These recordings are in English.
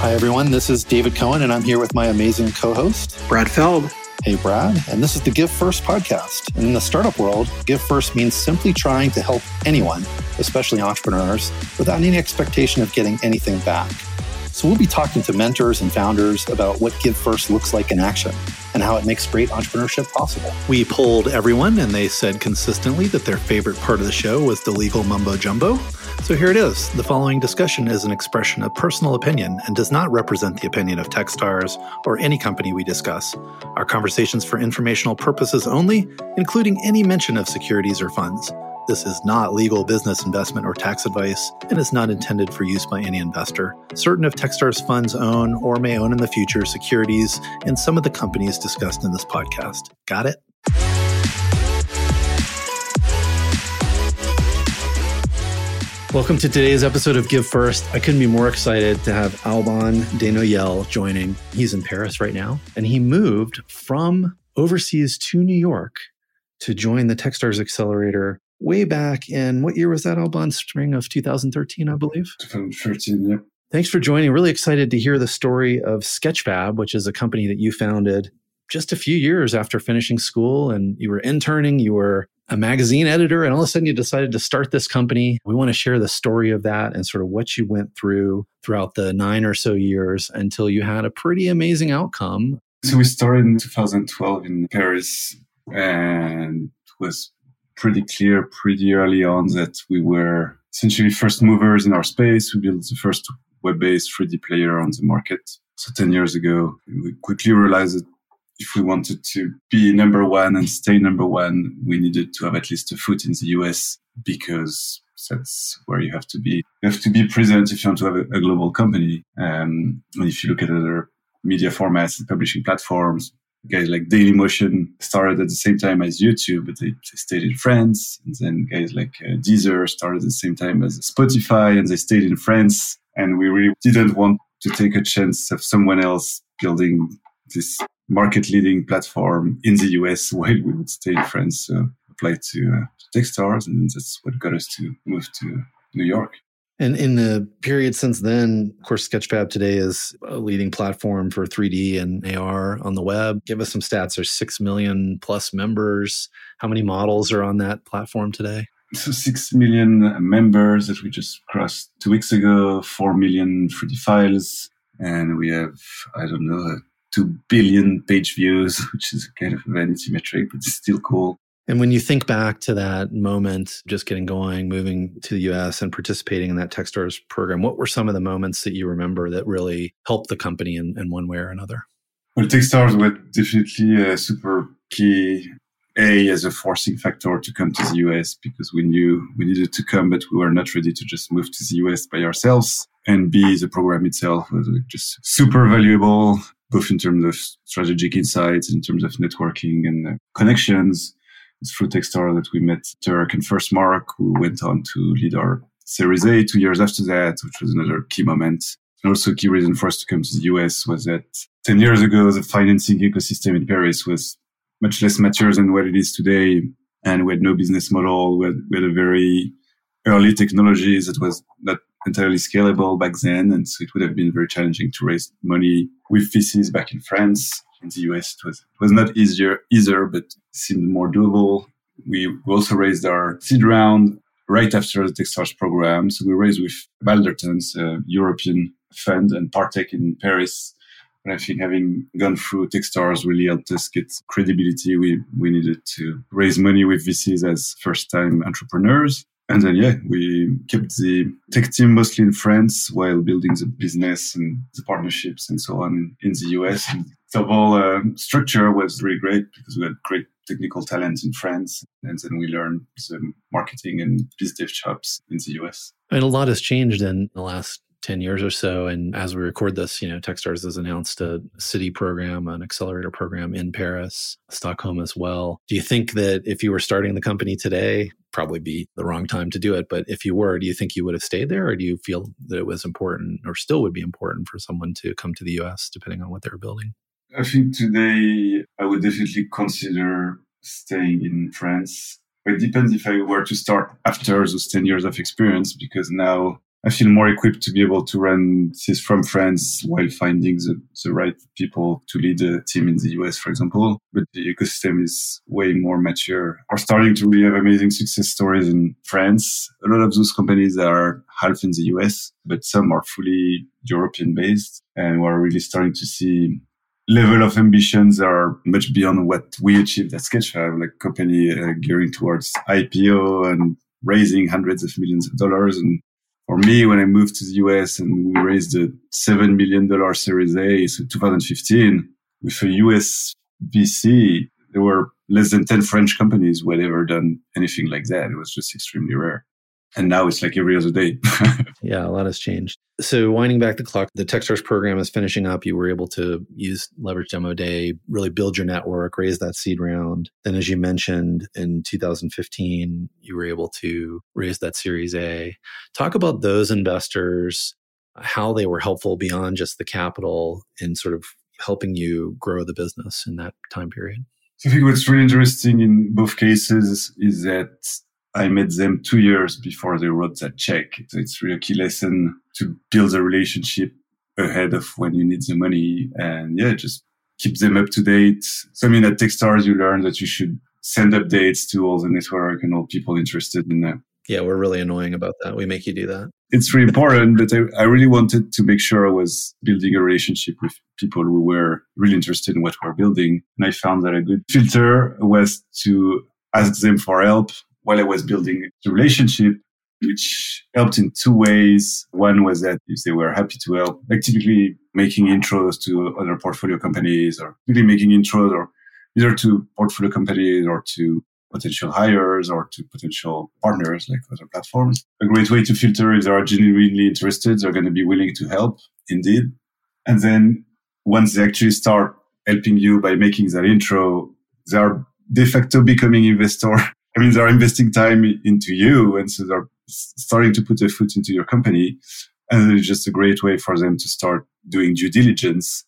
Hi, everyone. This is David Cohen, and I'm here with my amazing co host, Brad Feld. Hey, Brad. And this is the Give First podcast. And in the startup world, Give First means simply trying to help anyone, especially entrepreneurs, without any expectation of getting anything back. So we'll be talking to mentors and founders about what Give First looks like in action and how it makes great entrepreneurship possible. We polled everyone, and they said consistently that their favorite part of the show was the legal mumbo jumbo. So here it is. The following discussion is an expression of personal opinion and does not represent the opinion of Techstars or any company we discuss. Our conversations for informational purposes only, including any mention of securities or funds. This is not legal business investment or tax advice and is not intended for use by any investor. Certain of Techstars funds own or may own in the future securities in some of the companies discussed in this podcast. Got it? Welcome to today's episode of Give First. I couldn't be more excited to have Alban Denoyel joining. He's in Paris right now, and he moved from overseas to New York to join the Techstars Accelerator way back in what year was that, Alban? Spring of 2013, I believe. 2013, yeah. Thanks for joining. Really excited to hear the story of Sketchfab, which is a company that you founded just a few years after finishing school and you were interning, you were a magazine editor, and all of a sudden you decided to start this company. We want to share the story of that and sort of what you went through throughout the nine or so years until you had a pretty amazing outcome. So we started in 2012 in Paris and it was pretty clear pretty early on that we were essentially first movers in our space. We built the first web-based 3D player on the market. So 10 years ago, we quickly realized that if we wanted to be number one and stay number one, we needed to have at least a foot in the US because that's where you have to be. You have to be present if you want to have a, a global company. Um, and if you look at other media formats and publishing platforms, guys like Dailymotion started at the same time as YouTube, but they, they stayed in France. And then guys like uh, Deezer started at the same time as Spotify and they stayed in France. And we really didn't want to take a chance of someone else building this market leading platform in the US while we would stay in France. So applied to, uh, to Techstars, and that's what got us to move to New York. And in the period since then, of course, Sketchfab today is a leading platform for 3D and AR on the web. Give us some stats. There's 6 million plus members. How many models are on that platform today? So 6 million members that we just crossed two weeks ago, 4 million 3D files. And we have, I don't know, 2 billion page views, which is kind of a vanity metric, but it's still cool. And when you think back to that moment, just getting going, moving to the US and participating in that Techstars program, what were some of the moments that you remember that really helped the company in, in one way or another? Well, Techstars were definitely a super key. A as a forcing factor to come to the US because we knew we needed to come, but we were not ready to just move to the US by ourselves. And B, the program itself was just super valuable both in terms of strategic insights, in terms of networking and uh, connections. It's through Techstar that we met Turk and First Mark, who went on to lead our Series A two years after that, which was another key moment. And also key reason for us to come to the US was that 10 years ago, the financing ecosystem in Paris was much less mature than what it is today. And we had no business model. We had, we had a very early technology that was not entirely scalable back then. And so it would have been very challenging to raise money with VCs back in France. In the US, it was, it was not easier either, but seemed more doable. We also raised our seed round right after the Techstars program. So we raised with Baldertons, a European fund, and Partech in Paris. But I think having gone through Techstars really helped us get credibility. We, we needed to raise money with VCs as first time entrepreneurs. And then, yeah, we kept the tech team mostly in France while building the business and the partnerships and so on in the US. And the whole uh, structure was really great because we had great technical talent in France. And then we learned the marketing and biz dev in the US. And a lot has changed in the last 10 years or so. And as we record this, you know, Techstars has announced a city program, an accelerator program in Paris, Stockholm as well. Do you think that if you were starting the company today, probably be the wrong time to do it, but if you were, do you think you would have stayed there or do you feel that it was important or still would be important for someone to come to the US depending on what they're building? I think today I would definitely consider staying in France. It depends if I were to start after those 10 years of experience, because now I feel more equipped to be able to run this from France while finding the, the right people to lead a team in the US, for example. But the ecosystem is way more mature. We're starting to really have amazing success stories in France. A lot of those companies are half in the US, but some are fully European based. And we're really starting to see level of ambitions are much beyond what we achieved at Sketchfab, like company uh, gearing towards IPO and raising hundreds of millions of dollars and for me, when I moved to the US and we raised a $7 million Series A, so 2015, with a US VC, there were less than 10 French companies who had ever done anything like that. It was just extremely rare. And now it's like every other day. yeah, a lot has changed. So winding back the clock, the Techstars program is finishing up. You were able to use Leverage Demo Day, really build your network, raise that seed round. Then, as you mentioned, in 2015, you were able to raise that Series A. Talk about those investors, how they were helpful beyond just the capital in sort of helping you grow the business in that time period. So I think what's really interesting in both cases is that I met them two years before they wrote that check. So it's really a key lesson to build a relationship ahead of when you need the money and yeah, just keep them up to date. So I mean, at Techstars, you learn that you should send updates to all the network and all people interested in that. Yeah, we're really annoying about that. We make you do that. It's really important, but I, I really wanted to make sure I was building a relationship with people who were really interested in what we're building. And I found that a good filter was to ask them for help while I was building the relationship, which helped in two ways. One was that if they were happy to help, like typically making intros to other portfolio companies or really making intros or either to portfolio companies or to potential hires or to potential partners like other platforms. A great way to filter if they are genuinely interested, they're going to be willing to help indeed. And then once they actually start helping you by making that intro, they are de facto becoming investor I mean, they're investing time into you. And so they're starting to put a foot into your company. And it's just a great way for them to start doing due diligence,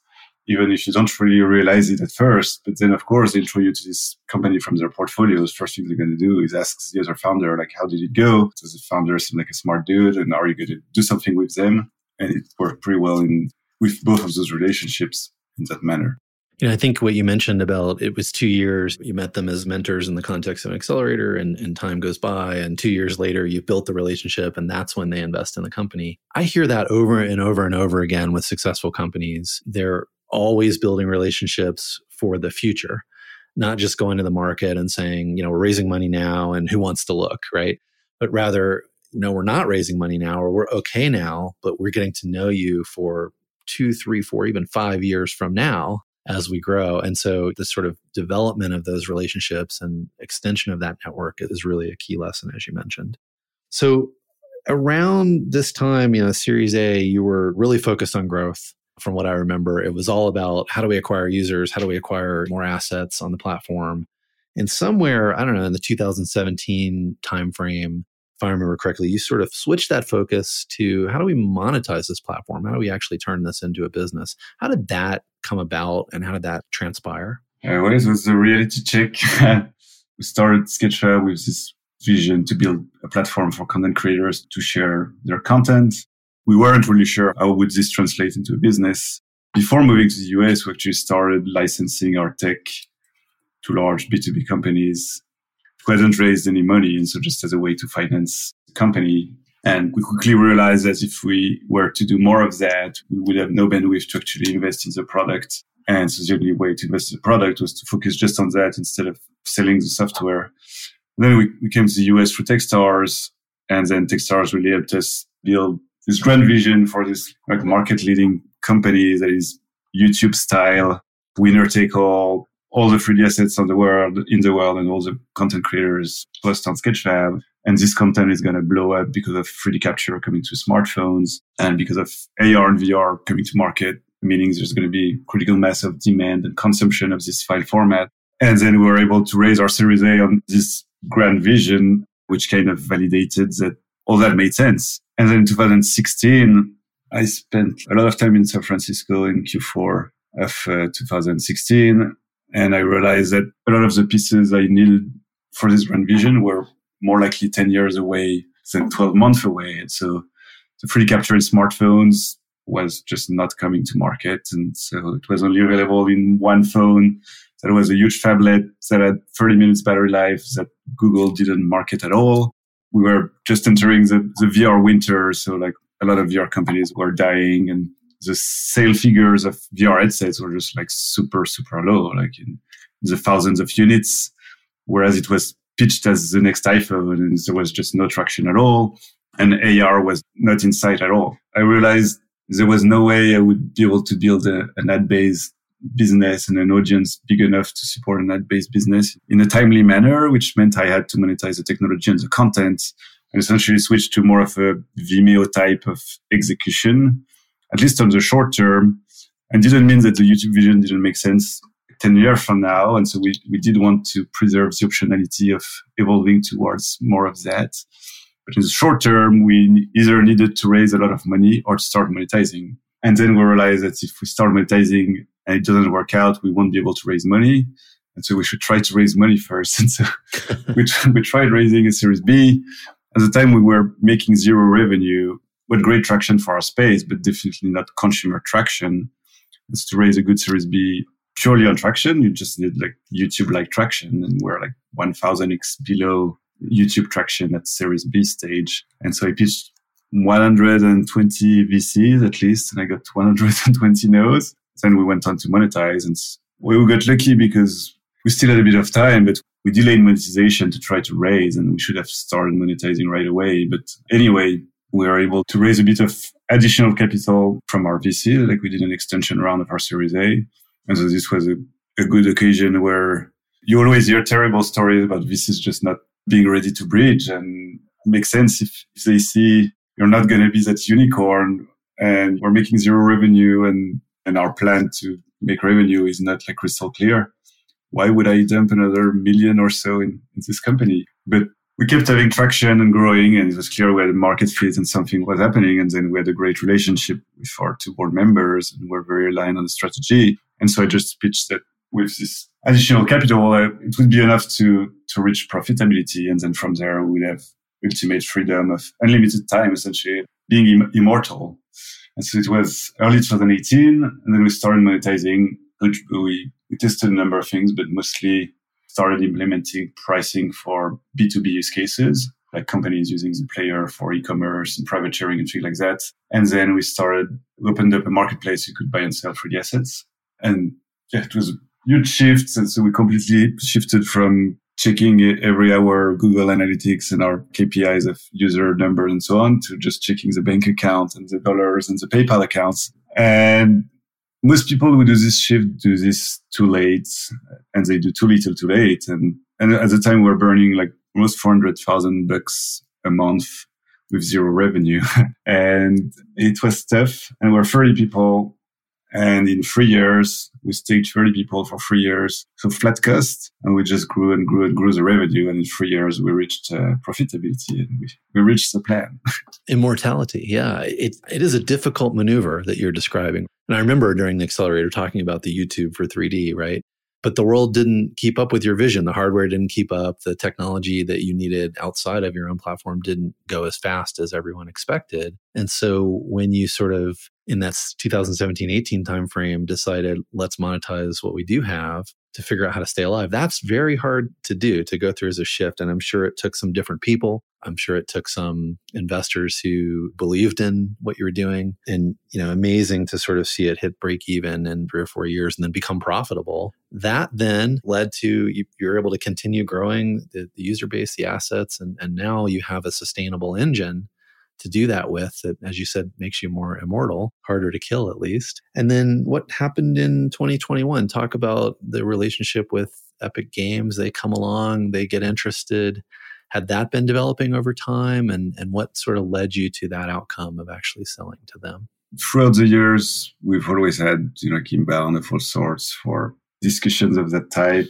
even if you don't really realize it at first. But then, of course, they intro you to this company from their portfolios. First thing they're going to do is ask the other founder, like, how did it go? Does the founder seem like a smart dude? And are you going to do something with them? And it worked pretty well in with both of those relationships in that manner. You know, I think what you mentioned about it was two years. You met them as mentors in the context of an accelerator, and, and time goes by. And two years later, you built the relationship, and that's when they invest in the company. I hear that over and over and over again with successful companies. They're always building relationships for the future, not just going to the market and saying, you know, we're raising money now and who wants to look, right? But rather, no, we're not raising money now or we're okay now, but we're getting to know you for two, three, four, even five years from now as we grow. And so the sort of development of those relationships and extension of that network is really a key lesson, as you mentioned. So around this time, you know, Series A, you were really focused on growth. From what I remember, it was all about how do we acquire users? How do we acquire more assets on the platform? And somewhere, I don't know, in the 2017 timeframe, I remember correctly, you sort of switched that focus to how do we monetize this platform? How do we actually turn this into a business? How did that come about and how did that transpire? Uh, well, it was a reality check. we started Sketchfab with this vision to build a platform for content creators to share their content. We weren't really sure how would this translate into a business. Before moving to the US, we actually started licensing our tech to large B2B companies who hadn't raised any money. And so just as a way to finance the company. And we quickly realized that if we were to do more of that, we would have no bandwidth to actually invest in the product. And so the only way to invest in the product was to focus just on that instead of selling the software. And then we, we came to the US through Techstars. And then Techstars really helped us build this grand vision for this like market leading company that is YouTube style, winner take all, all the 3D assets of the world in the world and all the content creators post on Sketchfab. And this content is going to blow up because of 3D capture coming to smartphones and because of AR and VR coming to market, meaning there's going to be critical mass of demand and consumption of this file format. And then we were able to raise our Series A on this grand vision, which kind of validated that all that made sense. And then in 2016, I spent a lot of time in San Francisco in Q4 of uh, 2016 and I realized that a lot of the pieces I needed for this grand vision were more likely 10 years away than 12 months away. And so the 3D capture in smartphones was just not coming to market. And so it was only available in one phone that was a huge phablet that had 30 minutes battery life that Google didn't market at all. We were just entering the, the VR winter. So like a lot of VR companies were dying and the sale figures of VR headsets were just like super, super low, like in the thousands of units, whereas it was pitched as the next iPhone and there was just no traction at all. And AR was not in sight at all. I realized there was no way I would be able to build a, an ad based business and an audience big enough to support an ad based business in a timely manner, which meant I had to monetize the technology and the content and essentially switch to more of a Vimeo type of execution, at least on the short term. And didn't mean that the YouTube vision didn't make sense 10 years from now. And so we, we did want to preserve the optionality of evolving towards more of that. But in the short term, we either needed to raise a lot of money or to start monetizing. And then we realized that if we start monetizing and it doesn't work out, we won't be able to raise money. And so we should try to raise money first. And so we, we tried raising a Series B. At the time, we were making zero revenue, with great traction for our space, but definitely not consumer traction. It's to raise a good Series B purely on traction. You just need like YouTube like traction, and we're like 1000x below YouTube traction at Series B stage. And so I pitched 120 VCs at least, and I got 120 no's. Then we went on to monetize, and we got lucky because we still had a bit of time, but we delayed monetization to try to raise, and we should have started monetizing right away. But anyway, we were able to raise a bit of additional capital from our VC, like we did an extension round of our Series A. And so this was a, a good occasion where you always hear terrible stories about VCs just not being ready to bridge and makes sense if, if they see you're not going to be that unicorn and we're making zero revenue and, and our plan to make revenue is not like crystal clear. Why would I dump another million or so in, in this company? But we kept having traction and growing and it was clear we had a market fit and something was happening. And then we had a great relationship with our two board members and we're very aligned on the strategy. And so I just pitched that with this additional capital, uh, it would be enough to, to reach profitability. And then from there, we'd have ultimate freedom of unlimited time, essentially being Im- immortal. And so it was early 2018. And then we started monetizing. We, we tested a number of things, but mostly started implementing pricing for B2B use cases, like companies using the player for e-commerce and private sharing and things like that. And then we started, we opened up a marketplace you could buy and sell 3D assets. And yeah, it was a huge shift. And so we completely shifted from checking every hour Google Analytics and our KPIs of user number and so on to just checking the bank account and the dollars and the PayPal accounts. And most people who do this shift do this too late and they do too little too late. And, and at the time we're burning like almost 400,000 bucks a month with zero revenue. and it was tough. And we're 30 people and in three years, we stayed 30 people for three years. So flat cost. And we just grew and grew and grew the revenue. And in three years, we reached uh, profitability and we, we reached the plan. Immortality. Yeah. It, it is a difficult maneuver that you're describing. And I remember during the accelerator talking about the YouTube for 3D, right? But the world didn't keep up with your vision. The hardware didn't keep up. The technology that you needed outside of your own platform didn't go as fast as everyone expected. And so when you sort of in that 2017 18 timeframe decided let's monetize what we do have to figure out how to stay alive. That's very hard to do to go through as a shift and i'm sure it took some different people. I'm sure it took some investors who believed in what you were doing. And you know amazing to sort of see it hit break even in three or four years and then become profitable. That then led to you, are able to continue growing the, the user base the assets and, and now you have a sustainable engine to do that with that, as you said, makes you more immortal, harder to kill at least. And then what happened in 2021? Talk about the relationship with Epic Games. They come along, they get interested. Had that been developing over time? And, and what sort of led you to that outcome of actually selling to them? Throughout the years, we've always had, you know, inbound of all sorts for discussions of that type.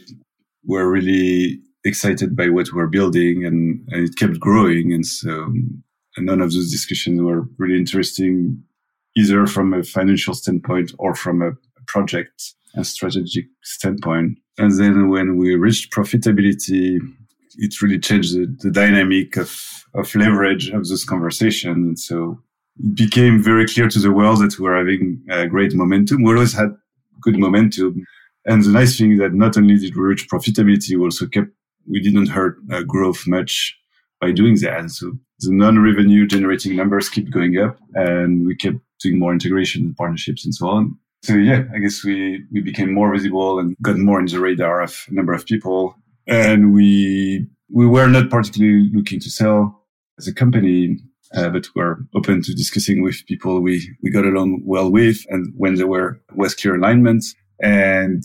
We're really excited by what we're building and, and it kept growing. And so none of those discussions were really interesting either from a financial standpoint or from a project and strategic standpoint. And then when we reached profitability, it really changed the, the dynamic of, of leverage of this conversation. And so it became very clear to the world that we were having a great momentum. We always had good momentum. And the nice thing is that not only did we reach profitability, we also kept, we didn't hurt uh, growth much by doing that. So the non-revenue generating numbers keep going up and we kept doing more integration and partnerships and so on. So yeah, I guess we, we became more visible and got more in the radar of a number of people. And we, we were not particularly looking to sell as a company, uh, but we're open to discussing with people we, we got along well with and when there were was clear alignment and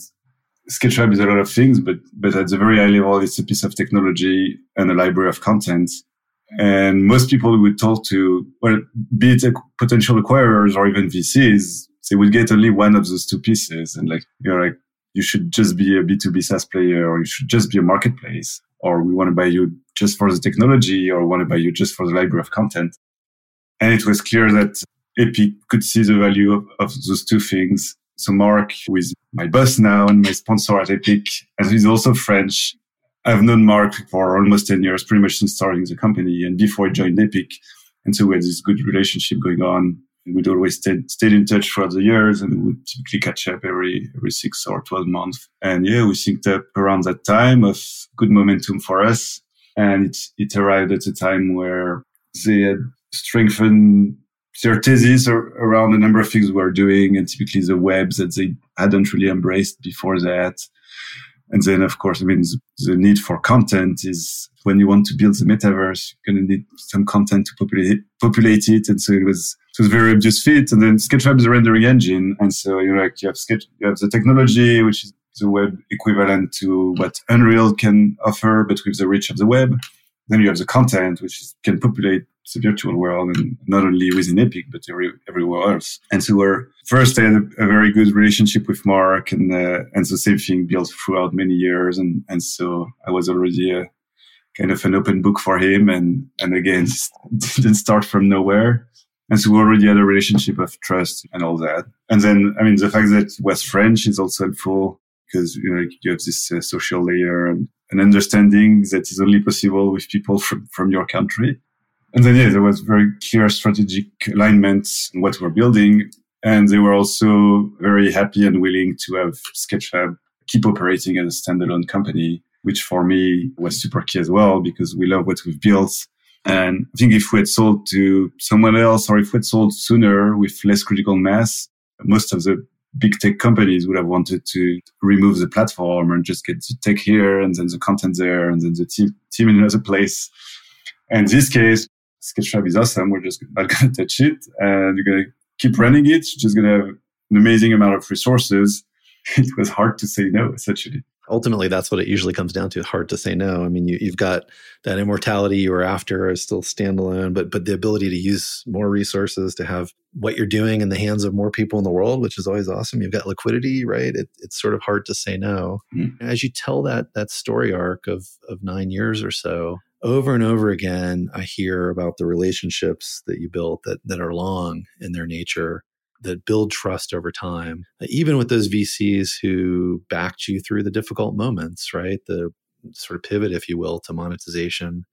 Sketchfab is a lot of things, but but at the very high level, it's a piece of technology and a library of content. And most people we would talk to, well, be it potential acquirers or even VCs, they would get only one of those two pieces. And like, you're like, you should just be a B2B SaaS player, or you should just be a marketplace, or we want to buy you just for the technology, or want to buy you just for the library of content. And it was clear that Epic could see the value of, of those two things. So Mark, who is my boss now and my sponsor at Epic, and he's also French. I've known Mark for almost 10 years, pretty much since starting the company and before I joined Epic. And so we had this good relationship going on. We'd always stayed, stayed in touch throughout the years and we would typically catch up every, every six or 12 months. And yeah, we synced up around that time of good momentum for us. And it, it arrived at a time where they had strengthened their thesis around a number of things we were doing and typically the webs that they hadn't really embraced before that. And then, of course, I mean, the need for content is when you want to build the metaverse, you're going to need some content to populate, populate it. And so it was, it was very obvious fit. And then Sketchfab is a rendering engine. And so you're like, you have sketch, you have the technology, which is the web equivalent to what Unreal can offer, but with the reach of the web. Then you have the content, which can populate the virtual world and not only within Epic, but every, everywhere else. And so we're first I had a, a very good relationship with Mark and, uh, and the same thing built throughout many years. And, and so I was already a kind of an open book for him. And, and again, didn't start from nowhere. And so we already had a relationship of trust and all that. And then, I mean, the fact that it was French is also helpful because, you know, you have this uh, social layer and an understanding that is only possible with people from, from your country. And then, yeah, there was very clear strategic alignment in what we're building. And they were also very happy and willing to have Sketchfab keep operating as a standalone company, which for me was super key as well, because we love what we've built. And I think if we had sold to someone else or if we had sold sooner with less critical mass, most of the big tech companies would have wanted to remove the platform and just get the tech here and then the content there and then the team, team in another place. And this case, Sketchfab is awesome. We're just not going to touch it and you're going to keep running it. You're just going to have an amazing amount of resources. It was hard to say no, essentially. Ultimately, that's what it usually comes down to. Hard to say no. I mean, you, have got that immortality you were after is still standalone, but but the ability to use more resources to have what you're doing in the hands of more people in the world, which is always awesome. You've got liquidity, right? It, it's sort of hard to say no. Mm-hmm. As you tell that that story arc of of nine years or so, over and over again, I hear about the relationships that you built that, that are long in their nature, that build trust over time, even with those VCs who backed you through the difficult moments, right? The sort of pivot, if you will, to monetization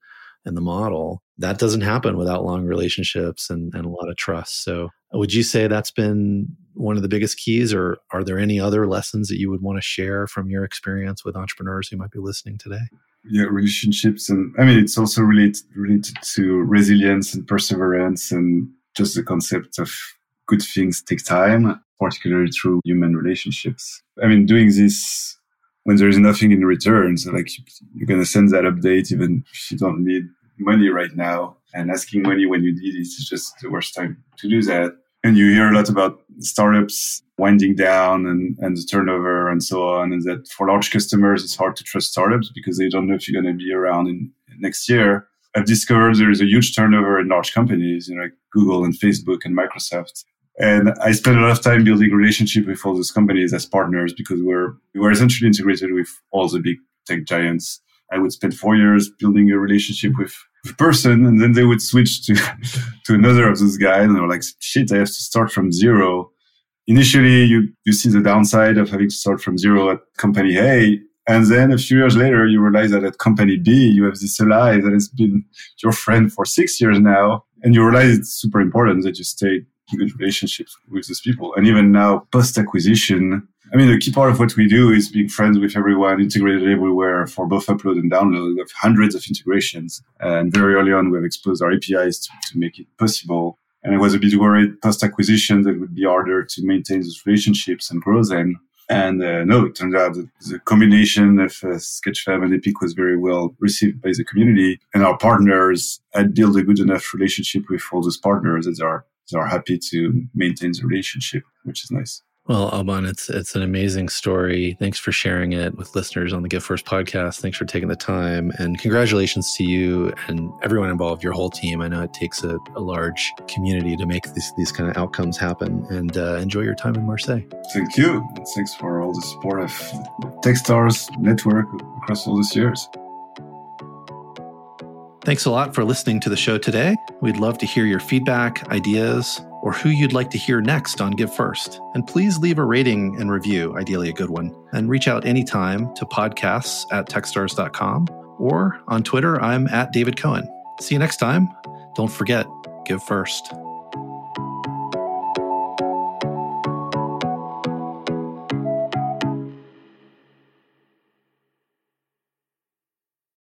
and the model. That doesn't happen without long relationships and, and a lot of trust. So, would you say that's been one of the biggest keys, or are there any other lessons that you would want to share from your experience with entrepreneurs who might be listening today? Yeah, relationships, and I mean, it's also related related to resilience and perseverance, and just the concept of good things take time, particularly through human relationships. I mean, doing this when there is nothing in return, so like you're gonna send that update even if you don't need money right now, and asking money when you need it is just the worst time to do that. And you hear a lot about startups winding down and, and the turnover and so on. And that for large customers, it's hard to trust startups because they don't know if you're going to be around in next year. I've discovered there is a huge turnover in large companies, you know, like Google and Facebook and Microsoft. And I spent a lot of time building relationship with all those companies as partners because we're, we were essentially integrated with all the big tech giants. I would spend four years building a relationship with person and then they would switch to to another of those guys and they're like shit i have to start from zero initially you you see the downside of having to start from zero at company a and then a few years later you realize that at company b you have this ally that has been your friend for six years now And you realize it's super important that you stay in good relationships with those people. And even now, post acquisition, I mean, a key part of what we do is being friends with everyone, integrated everywhere for both upload and download. We have hundreds of integrations. And very early on, we have exposed our APIs to, to make it possible. And I was a bit worried post acquisition that it would be harder to maintain those relationships and grow them. And uh, no, it turned out that the combination of uh, Sketchfab and Epic was very well received by the community. And our partners had built a good enough relationship with all those partners that are, they are happy to maintain the relationship, which is nice. Well, Alban, it's it's an amazing story. Thanks for sharing it with listeners on the Give First podcast. Thanks for taking the time, and congratulations to you and everyone involved, your whole team. I know it takes a, a large community to make these these kind of outcomes happen. And uh, enjoy your time in Marseille. Thank you. Thanks for all the support of Techstars network across all these years. Thanks a lot for listening to the show today. We'd love to hear your feedback, ideas, or who you'd like to hear next on Give First. And please leave a rating and review, ideally a good one. And reach out anytime to podcasts at techstars.com or on Twitter, I'm at David Cohen. See you next time. Don't forget, give first.